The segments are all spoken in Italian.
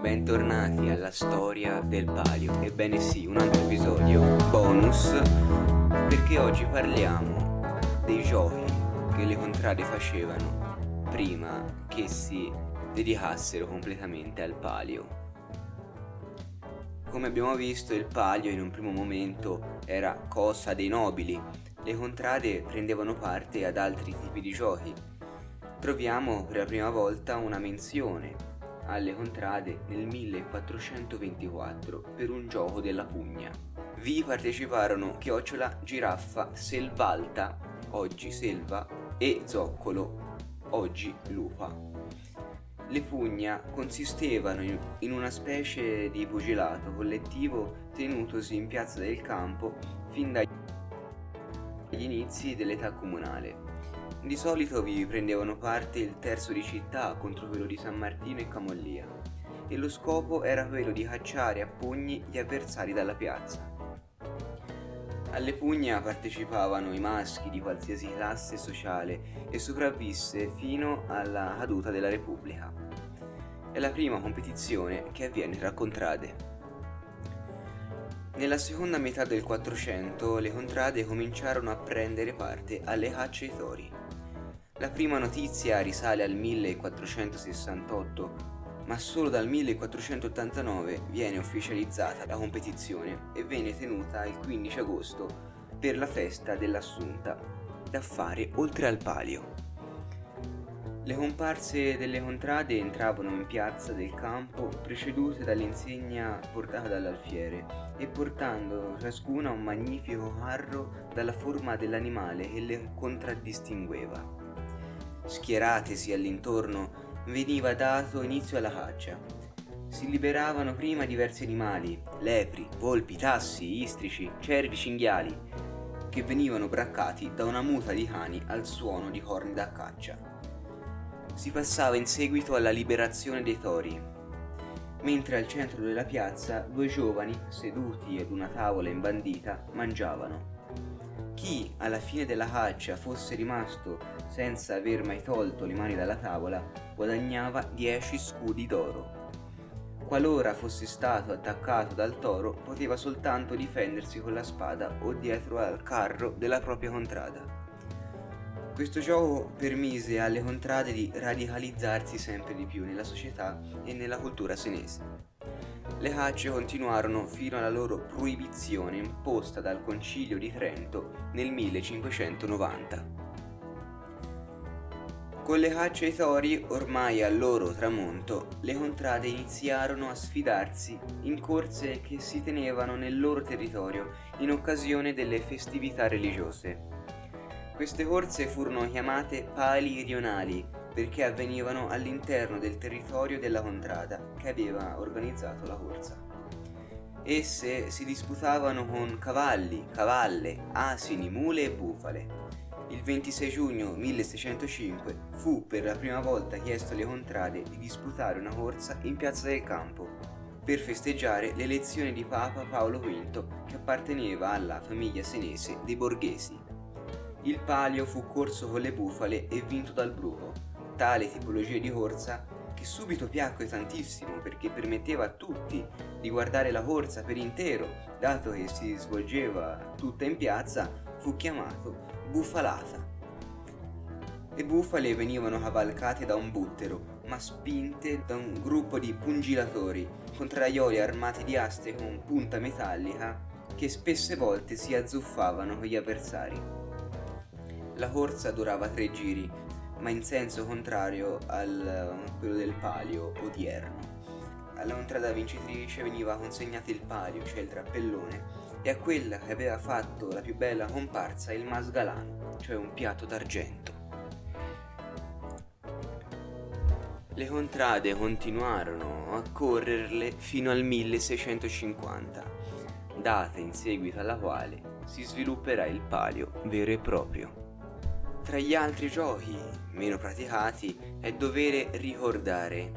bentornati alla storia del palio. Ebbene sì, un altro episodio bonus perché oggi parliamo dei giochi che le contrade facevano prima che si dedicassero completamente al palio. Come abbiamo visto il palio in un primo momento era cosa dei nobili, le contrade prendevano parte ad altri tipi di giochi. Troviamo per la prima volta una menzione alle contrade nel 1424 per un gioco della pugna. Vi parteciparono Chiocciola, Giraffa, Selvalta, oggi Selva, e Zoccolo, oggi Lupa. Le pugna consistevano in una specie di pugilato collettivo tenutosi in piazza del campo fin dagli inizi dell'età comunale. Di solito vi prendevano parte il terzo di città contro quello di San Martino e Camollia, e lo scopo era quello di cacciare a pugni gli avversari dalla piazza. Alle pugna partecipavano i maschi di qualsiasi classe sociale e sopravvisse fino alla caduta della Repubblica. È la prima competizione che avviene tra contrade. Nella seconda metà del 400 le contrade cominciarono a prendere parte alle cacce ai tori. La prima notizia risale al 1468, ma solo dal 1489 viene ufficializzata la competizione e venne tenuta il 15 agosto per la festa dell'Assunta, da fare oltre al palio. Le comparse delle contrade entravano in piazza del campo precedute dall'insegna portata dall'alfiere e portando ciascuna un magnifico carro dalla forma dell'animale che le contraddistingueva schieratesi all'intorno, veniva dato inizio alla caccia. Si liberavano prima diversi animali, lepri, volpi, tassi, istrici, cervi, cinghiali, che venivano braccati da una muta di cani al suono di corni da caccia. Si passava in seguito alla liberazione dei tori, mentre al centro della piazza due giovani, seduti ad una tavola imbandita, mangiavano. Chi alla fine della caccia fosse rimasto senza aver mai tolto le mani dalla tavola guadagnava 10 scudi d'oro. Qualora fosse stato attaccato dal toro poteva soltanto difendersi con la spada o dietro al carro della propria contrada. Questo gioco permise alle contrade di radicalizzarsi sempre di più nella società e nella cultura senese. Le cacce continuarono fino alla loro proibizione imposta dal Concilio di Trento nel 1590. Con le cacce ai tori, ormai al loro tramonto, le contrade iniziarono a sfidarsi in corse che si tenevano nel loro territorio in occasione delle festività religiose. Queste corse furono chiamate pali rionali perché avvenivano all'interno del territorio della contrada che aveva organizzato la corsa. Esse si disputavano con cavalli, cavalle, asini, mule e bufale. Il 26 giugno 1605 fu per la prima volta chiesto alle contrade di disputare una corsa in piazza del campo per festeggiare l'elezione di Papa Paolo V che apparteneva alla famiglia senese dei borghesi. Il palio fu corso con le bufale e vinto dal bruco tale tipologia di corsa che subito piacque tantissimo perché permetteva a tutti di guardare la corsa per intero, dato che si svolgeva tutta in piazza, fu chiamato bufalata. Le bufale venivano cavalcate da un buttero, ma spinte da un gruppo di pungilatori, contraioli armati di aste con punta metallica che spesse volte si azzuffavano con gli avversari. La corsa durava tre giri, ma in senso contrario a quello del palio odierno. Alla contrada vincitrice veniva consegnato il palio, cioè il trappellone, e a quella che aveva fatto la più bella comparsa il masgalano, cioè un piatto d'argento. Le contrade continuarono a correrle fino al 1650, data in seguito alla quale si svilupperà il palio vero e proprio. Tra gli altri giochi meno praticati è dovere ricordare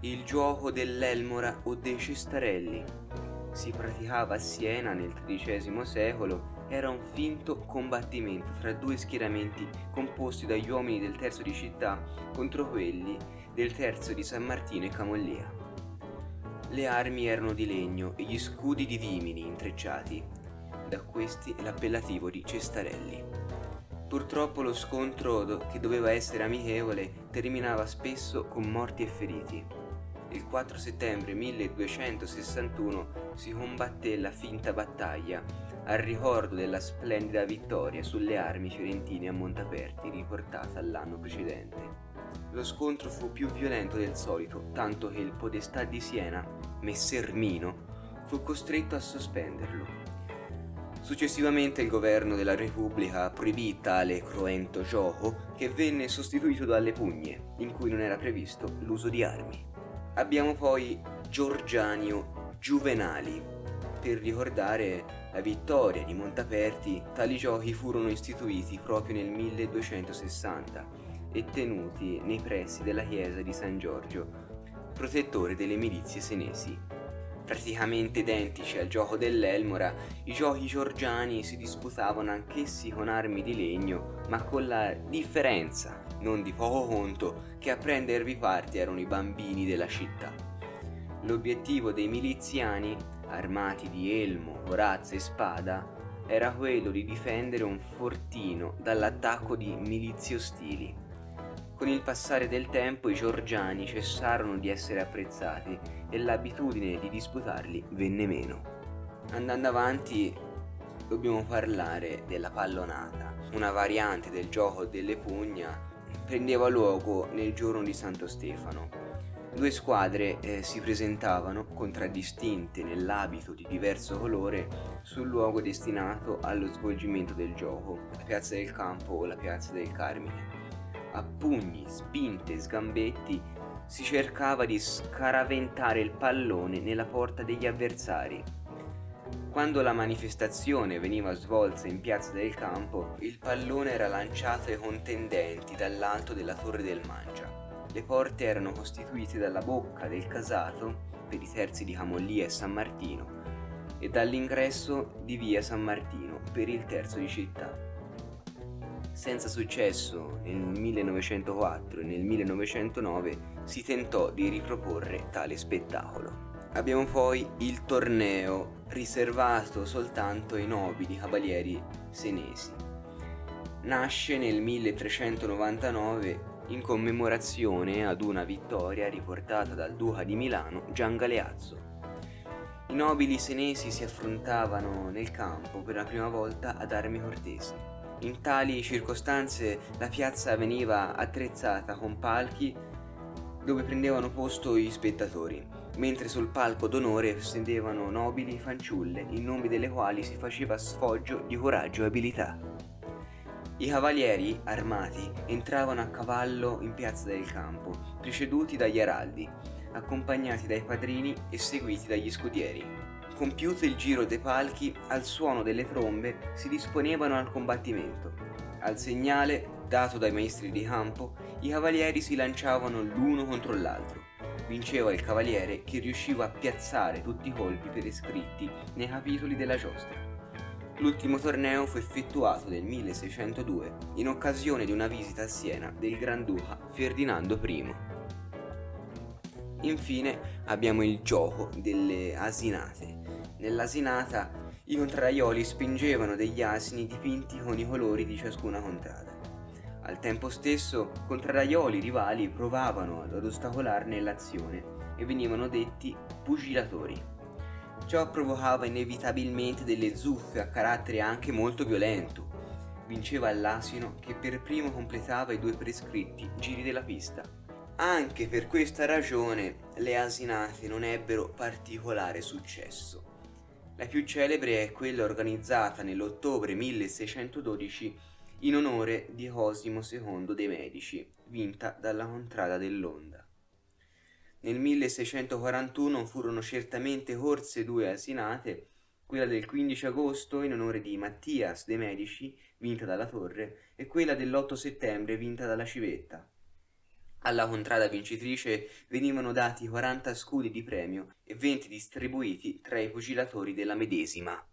il gioco dell'Elmora o dei cestarelli. Si praticava a Siena nel XIII secolo, era un finto combattimento tra due schieramenti composti dagli uomini del terzo di città contro quelli del terzo di San Martino e Camollia. Le armi erano di legno e gli scudi di vimini intrecciati. Da questi l'appellativo di cestarelli. Purtroppo lo scontro, che doveva essere amichevole, terminava spesso con morti e feriti. Il 4 settembre 1261 si combatté la finta battaglia al ricordo della splendida vittoria sulle armi fiorentine a Montaperti riportata l'anno precedente. Lo scontro fu più violento del solito, tanto che il podestà di Siena, Messer Mino, fu costretto a sospenderlo. Successivamente il governo della Repubblica proibì tale cruento gioco che venne sostituito dalle pugne, in cui non era previsto l'uso di armi. Abbiamo poi Giorgianio Juvenali. Per ricordare la vittoria di Montaperti, tali giochi furono istituiti proprio nel 1260 e tenuti nei pressi della chiesa di San Giorgio, protettore delle milizie senesi. Praticamente identici al gioco dell'Elmora, i giochi giorgiani si disputavano anch'essi con armi di legno, ma con la differenza, non di poco conto, che a prendervi parte erano i bambini della città. L'obiettivo dei miliziani, armati di elmo, corazza e spada, era quello di difendere un fortino dall'attacco di milizie ostili. Con il passare del tempo i georgiani cessarono di essere apprezzati e l'abitudine di disputarli venne meno. Andando avanti dobbiamo parlare della pallonata, una variante del gioco delle pugna prendeva luogo nel giorno di Santo Stefano. Due squadre eh, si presentavano contraddistinte nell'abito di diverso colore sul luogo destinato allo svolgimento del gioco, la piazza del campo o la piazza del Carmine a pugni, spinte e sgambetti si cercava di scaraventare il pallone nella porta degli avversari. Quando la manifestazione veniva svolta in piazza del campo, il pallone era lanciato ai contendenti dall'alto della torre del Mangia. Le porte erano costituite dalla bocca del casato per i terzi di Camollia e San Martino e dall'ingresso di via San Martino per il terzo di città. Senza successo nel 1904 e nel 1909 si tentò di riproporre tale spettacolo. Abbiamo poi il torneo riservato soltanto ai nobili cavalieri senesi. Nasce nel 1399 in commemorazione ad una vittoria riportata dal duca di Milano Gian Galeazzo. I nobili senesi si affrontavano nel campo per la prima volta ad armi cortesi. In tali circostanze la piazza veniva attrezzata con palchi dove prendevano posto i spettatori, mentre sul palco d'onore stendevano nobili fanciulle in nome delle quali si faceva sfoggio di coraggio e abilità. I cavalieri, armati, entravano a cavallo in piazza del campo, preceduti dagli araldi, accompagnati dai padrini e seguiti dagli scudieri. Compiuto il giro dei palchi, al suono delle trombe si disponevano al combattimento. Al segnale dato dai maestri di campo, i cavalieri si lanciavano l'uno contro l'altro. Vinceva il cavaliere che riusciva a piazzare tutti i colpi per iscritti nei capitoli della giostra. L'ultimo torneo fu effettuato nel 1602 in occasione di una visita a Siena del Granduca Ferdinando I. Infine abbiamo il gioco delle asinate, Nell'asinata i contraioli spingevano degli asini dipinti con i colori di ciascuna contrada. Al tempo stesso, contraioli rivali provavano ad ostacolarne l'azione e venivano detti pugilatori. Ciò provocava inevitabilmente delle zuffe a carattere anche molto violento. Vinceva l'asino che per primo completava i due prescritti giri della pista. Anche per questa ragione le asinate non ebbero particolare successo. La più celebre è quella organizzata nell'ottobre 1612 in onore di Cosimo II dei Medici, vinta dalla contrada dell'Onda. Nel 1641 furono certamente corse due asinate, quella del 15 agosto in onore di Mattias de' Medici, vinta dalla Torre, e quella dell'8 settembre vinta dalla Civetta. Alla contrada vincitrice venivano dati 40 scudi di premio e 20 distribuiti tra i pugilatori della medesima.